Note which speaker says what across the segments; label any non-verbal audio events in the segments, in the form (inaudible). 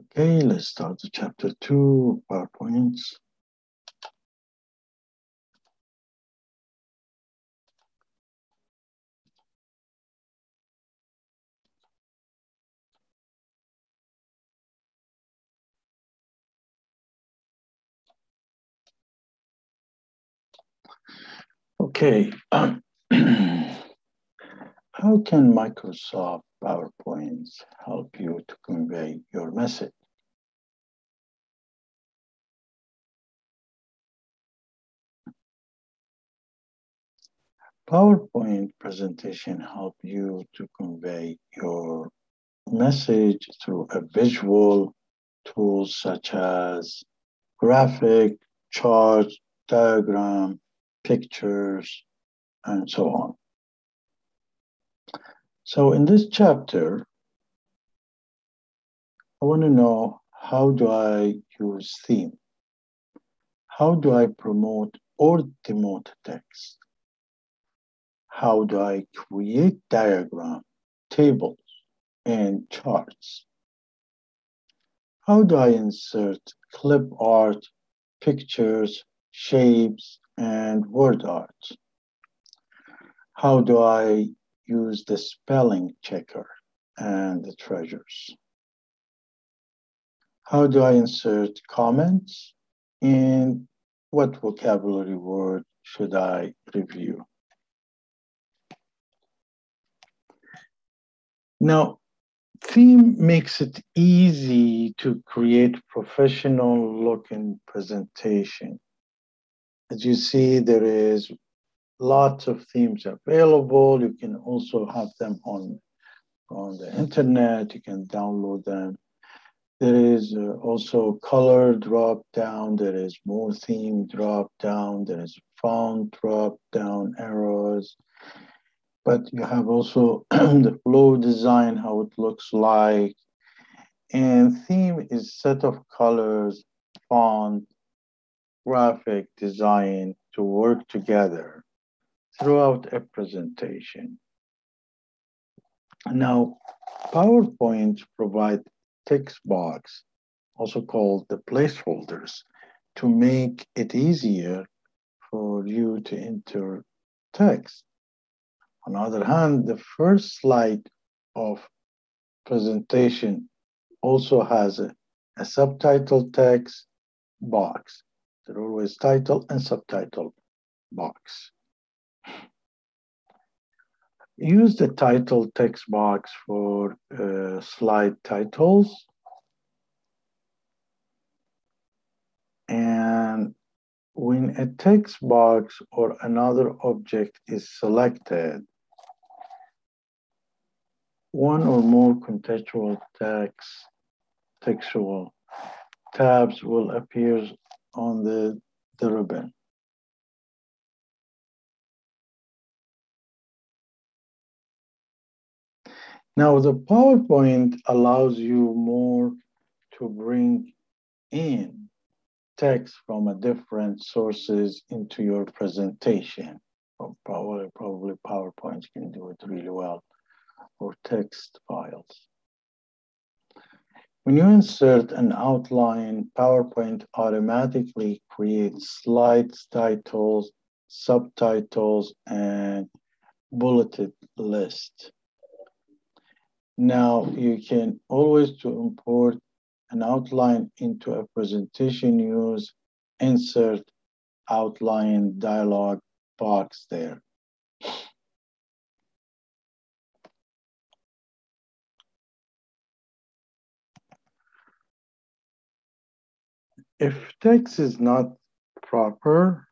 Speaker 1: Okay, let's start the chapter two, PowerPoints. Okay, (clears throat) how can Microsoft PowerPoints help you to convey your message? PowerPoint presentation help you to convey your message through a visual tools such as graphic, chart, diagram, pictures, and so on. So in this chapter, I want to know how do I use theme? How do I promote or demote text? How do I create diagram, tables, and charts? How do I insert clip art, pictures, shapes, and word art? How do I use the spelling checker and the treasures? How do I insert comments? And what vocabulary word should I review? Now, theme makes it easy to create professional looking presentation. As you see, there is lots of themes available. You can also have them on, on the internet. You can download them. There is uh, also color drop down. There is more theme drop down. There is font drop down arrows. But you have also (clears throat) the flow design, how it looks like. And theme is set of colors, font, graphic design to work together throughout a presentation. Now, PowerPoint provide text box, also called the placeholders, to make it easier for you to enter text. On the other hand, the first slide of presentation also has a, a subtitle text box. There always title and subtitle box. Use the title text box for uh, slide titles. And when a text box or another object is selected, one or more contextual text, textual tabs will appear on the, the ribbon. Now the PowerPoint allows you more to bring in text from a different sources into your presentation. Probably, probably PowerPoint can do it really well, or text files. When you insert an outline, PowerPoint automatically creates slides, titles, subtitles, and bulleted list. Now you can always to import an outline into a presentation use insert outline dialog box there. If text is not proper,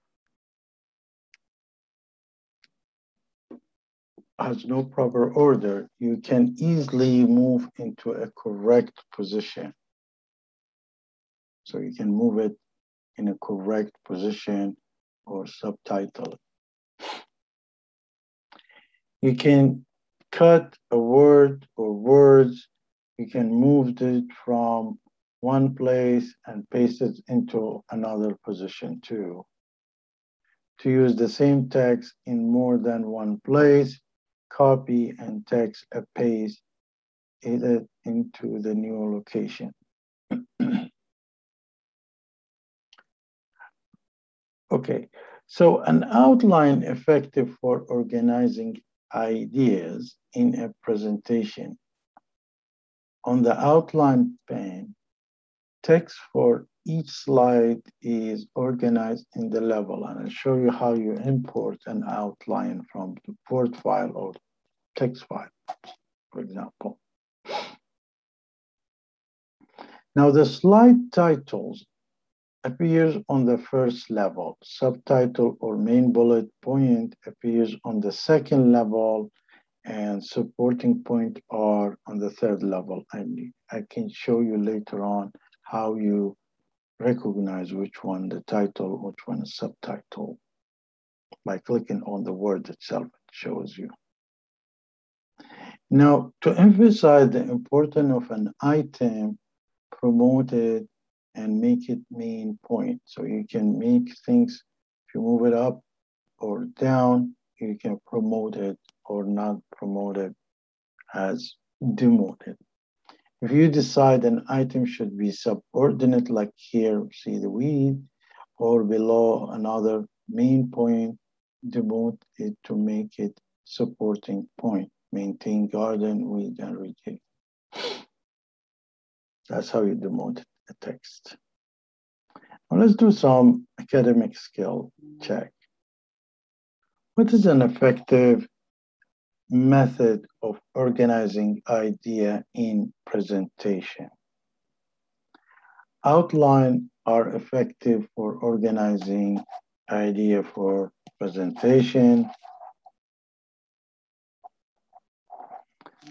Speaker 1: has no proper order, you can easily move into a correct position. So you can move it in a correct position or subtitle. You can cut a word or words. You can move it from one place and paste it into another position too. To use the same text in more than one place, copy and text a paste it into the new location. (clears throat) okay, so an outline effective for organizing ideas in a presentation. On the outline pane, text for each slide is organized in the level, and I'll show you how you import an outline from the Word file or text file, for example. Now the slide titles appears on the first level. Subtitle or main bullet point appears on the second level and supporting point are on the third level. And I can show you later on how you recognize which one the title, which one is subtitle. By clicking on the word itself, it shows you. Now, to emphasize the importance of an item, promote it and make it main point. So you can make things, if you move it up or down, you can promote it or not promote it as demoted. If you decide an item should be subordinate, like here, see the weed, or below another main point, demote it to make it supporting point. Maintain garden, weed, and retail. That's how you demote a text. Now let's do some academic skill check. What is an effective method of organizing idea in presentation. Outline are effective for organizing idea for presentation.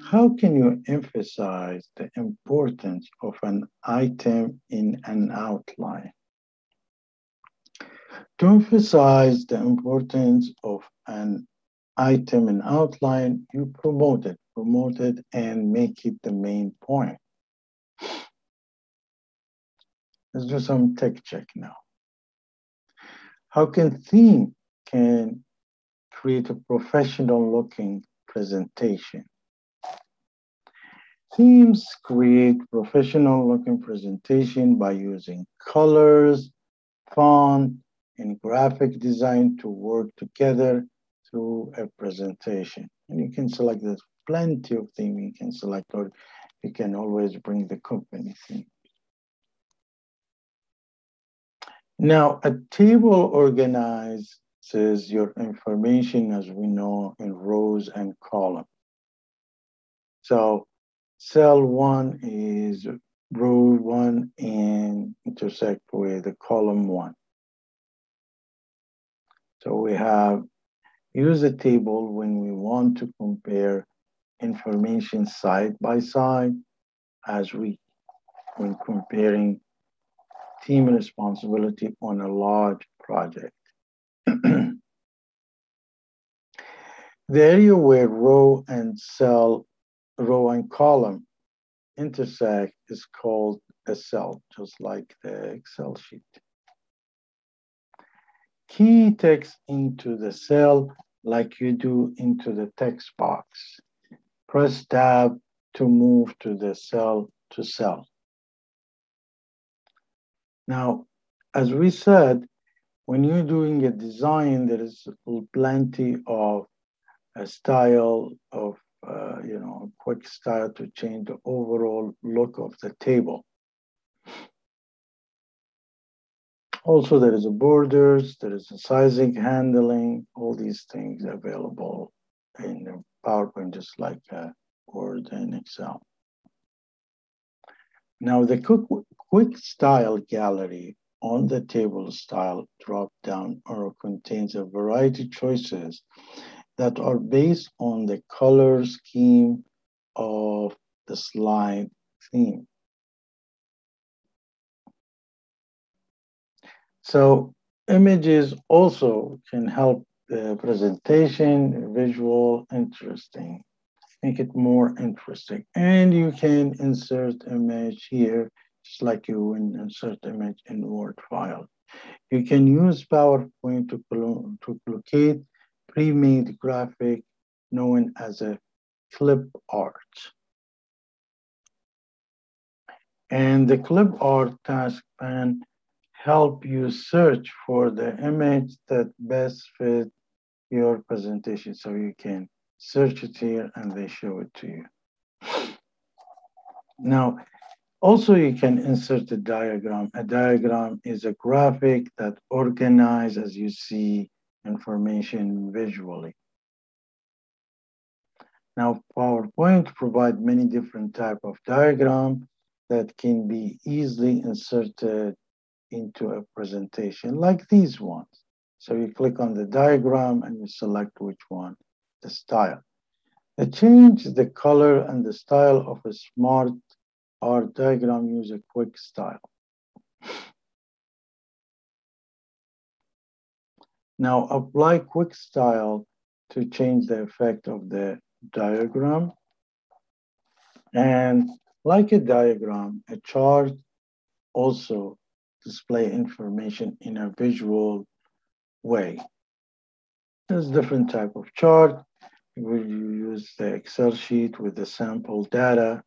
Speaker 1: How can you emphasize the importance of an item in an outline? To emphasize the importance of an item and outline, you promote it, promote it and make it the main point. Let's do some tech check now. How can theme can create a professional looking presentation? Themes create professional looking presentation by using colors, font, and graphic design to work together through a presentation. And you can select, there's plenty of theme you can select, or you can always bring the company theme. Now, a table organizes your information, as we know, in rows and columns. So cell one is row one and intersect with the column one. So we have use a table when we want to compare information side by side as we when comparing team responsibility on a large project. (clears throat) the area where row and cell, row and column intersect is called a cell, just like the Excel sheet key text into the cell like you do into the text box. Press tab to move to the cell to cell. Now, as we said, when you're doing a design, there is plenty of a style of, uh, you know, quick style to change the overall look of the table. Also, there is a borders, there is a sizing, handling, all these things available in PowerPoint, just like uh, Word and Excel. Now, the quick, quick style gallery on the table style drop down arrow contains a variety of choices that are based on the color scheme of the slide theme. So images also can help the presentation, visual, interesting, make it more interesting. And you can insert image here, just like you would insert image in Word file. You can use PowerPoint to, to locate pre-made graphic known as a clip art. And the clip art task pan help you search for the image that best fit your presentation. So you can search it here and they show it to you. Now, also you can insert a diagram. A diagram is a graphic that organizes as you see information visually. Now, PowerPoint provide many different type of diagram that can be easily inserted into a presentation like these ones. So you click on the diagram and you select which one, the style. I change the color and the style of a smart art diagram use a quick style. Now apply quick style to change the effect of the diagram. And like a diagram, a chart also display information in a visual way. There's different type of chart. We use the Excel sheet with the sample data.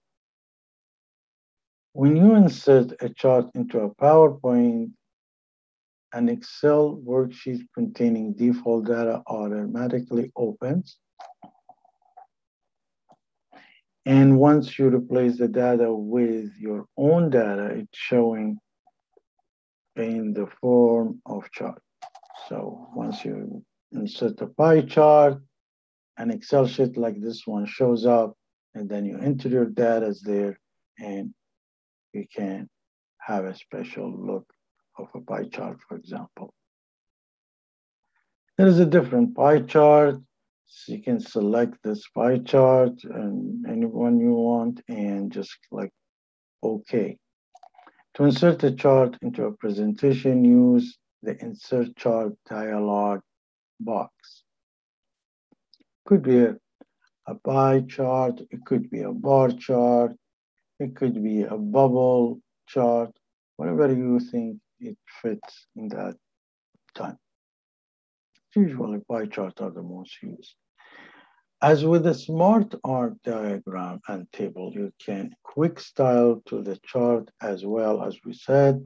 Speaker 1: When you insert a chart into a PowerPoint, an Excel worksheet containing default data automatically opens. And once you replace the data with your own data, it's showing in the form of chart. So once you insert a pie chart, an Excel sheet like this one shows up, and then you enter your data there, and you can have a special look of a pie chart, for example. There is a different pie chart. So you can select this pie chart and anyone you want and just click OK. To insert a chart into a presentation, use the Insert Chart dialog box. Could be a, a pie chart, it could be a bar chart, it could be a bubble chart, whatever you think it fits in that time. Usually pie charts are the most used. As with the smart art diagram and table, you can quick style to the chart as well as we said.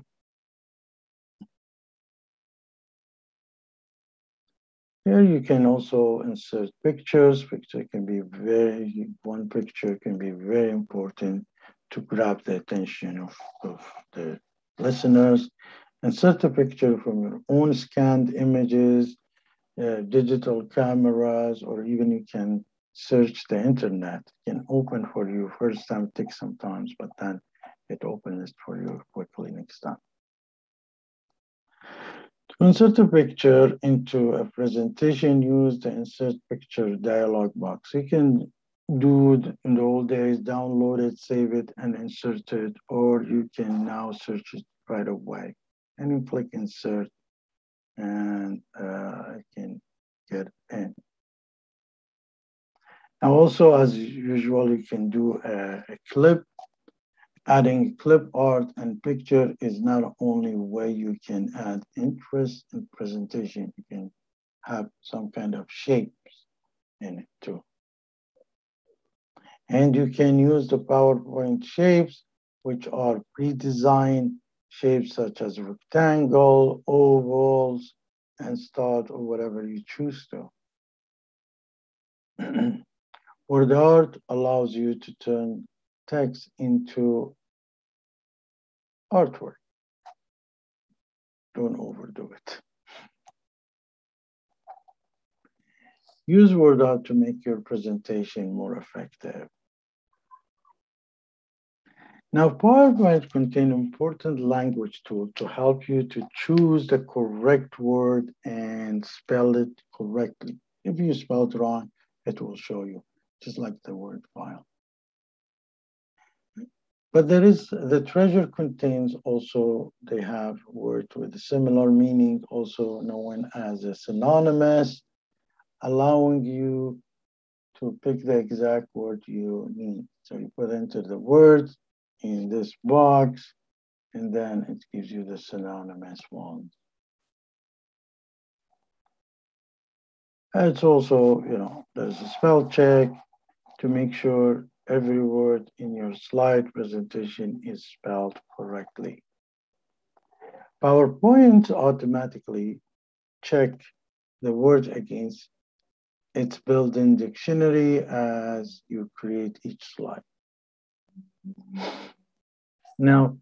Speaker 1: Here you can also insert pictures. Picture can be very, one picture can be very important to grab the attention of, of the listeners. Insert a picture from your own scanned images, uh, digital cameras, or even you can search the internet. It can open for you. First time takes some time, but then it opens for you quickly next time. To insert a picture into a presentation, use the insert picture dialog box. You can do it in the old days, download it, save it, and insert it, or you can now search it right away. And you click insert, and uh, I can get in. Now also, as usual, you can do a, a clip. Adding clip art and picture is not only way you can add interest in presentation, you can have some kind of shapes in it too. And you can use the PowerPoint shapes, which are pre-designed shapes such as rectangle, ovals, and start or whatever you choose to. (clears throat) Word art allows you to turn text into artwork. Don't overdo it. Use word art to make your presentation more effective. Now, PowerPoint contains important language tool to help you to choose the correct word and spell it correctly. If you spell it wrong, it will show you just like the word file. But there is, the treasure contains also, they have words with similar meaning, also known as a synonymous, allowing you to pick the exact word you need. So you put into the word in this box, and then it gives you the synonymous ones. It's also, you know, there's a spell check, to make sure every word in your slide presentation is spelled correctly. PowerPoint automatically check the word against its built-in dictionary as you create each slide. Now,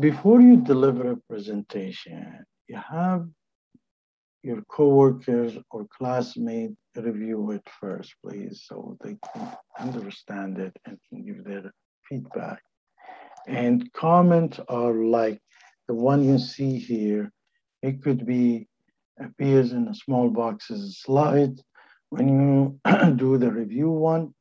Speaker 1: before you deliver a presentation, you have your coworkers or classmates review it first, please, so they can understand it and can give their feedback. And comments are like the one you see here. It could be appears in a small box as a slide when you (clears throat) do the review one.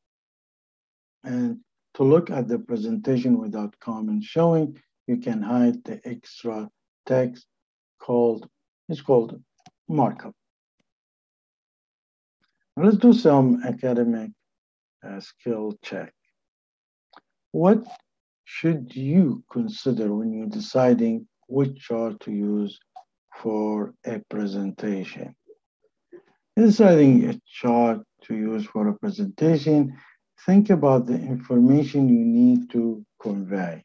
Speaker 1: And to look at the presentation without comment showing, you can hide the extra text called, it's called markup. Now let's do some academic uh, skill check. What should you consider when you're deciding which chart to use for a presentation? Deciding a chart to use for a presentation, think about the information you need to convey.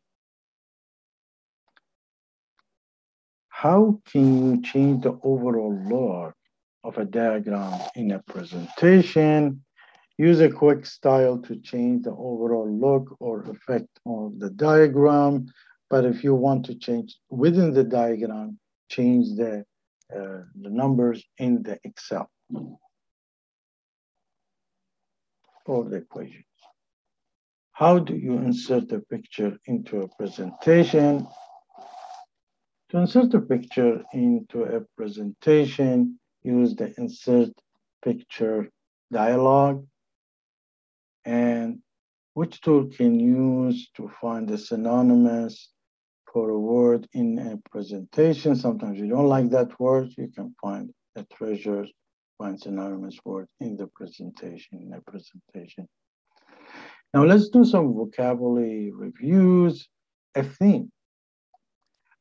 Speaker 1: How can you change the overall look of a diagram in a presentation? Use a quick style to change the overall look or effect of the diagram. But if you want to change within the diagram, change the, uh, the numbers in the Excel the equations. How do you insert a picture into a presentation? To insert a picture into a presentation, use the insert picture dialog and which tool can use to find the synonymous for a word in a presentation. Sometimes you don't like that word, you can find a treasure, find synonymous word in the presentation, in a presentation. Now let's do some vocabulary reviews. A theme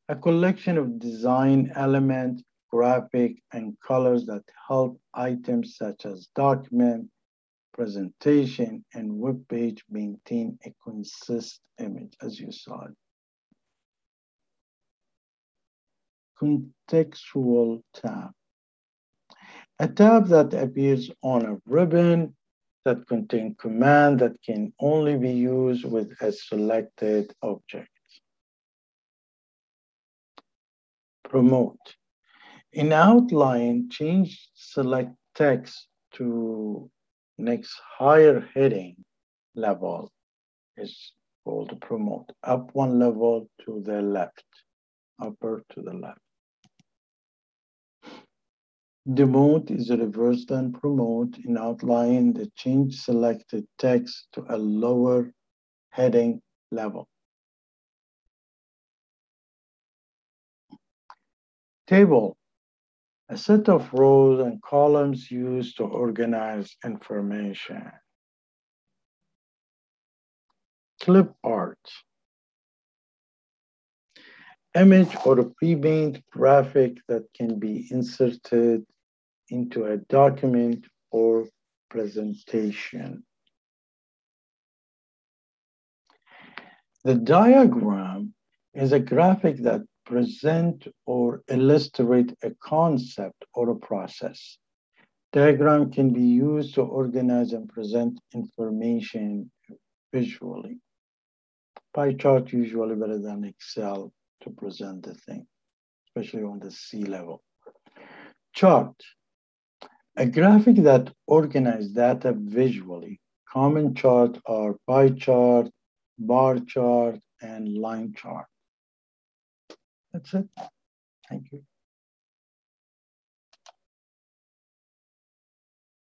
Speaker 1: a collection of design elements, graphic, and colors that help items such as document, presentation, and web page maintain a consistent image, as you saw. Contextual tab. A tab that appears on a ribbon that contains command that can only be used with a selected object. promote. In outline, change select text to next higher heading level is called promote. Up one level to the left, upper to the left. Demote is reversed than promote in outlining the change selected text to a lower heading level. Table, a set of rows and columns used to organize information. Clip art, image or a pre-made graphic that can be inserted into a document or presentation. The diagram is a graphic that present or illustrate a concept or a process. Diagram can be used to organize and present information visually. Pie chart usually better than Excel to present the thing, especially on the C level. Chart, a graphic that organizes data visually. Common chart are pie chart, bar chart, and line chart. That's it. Thank you.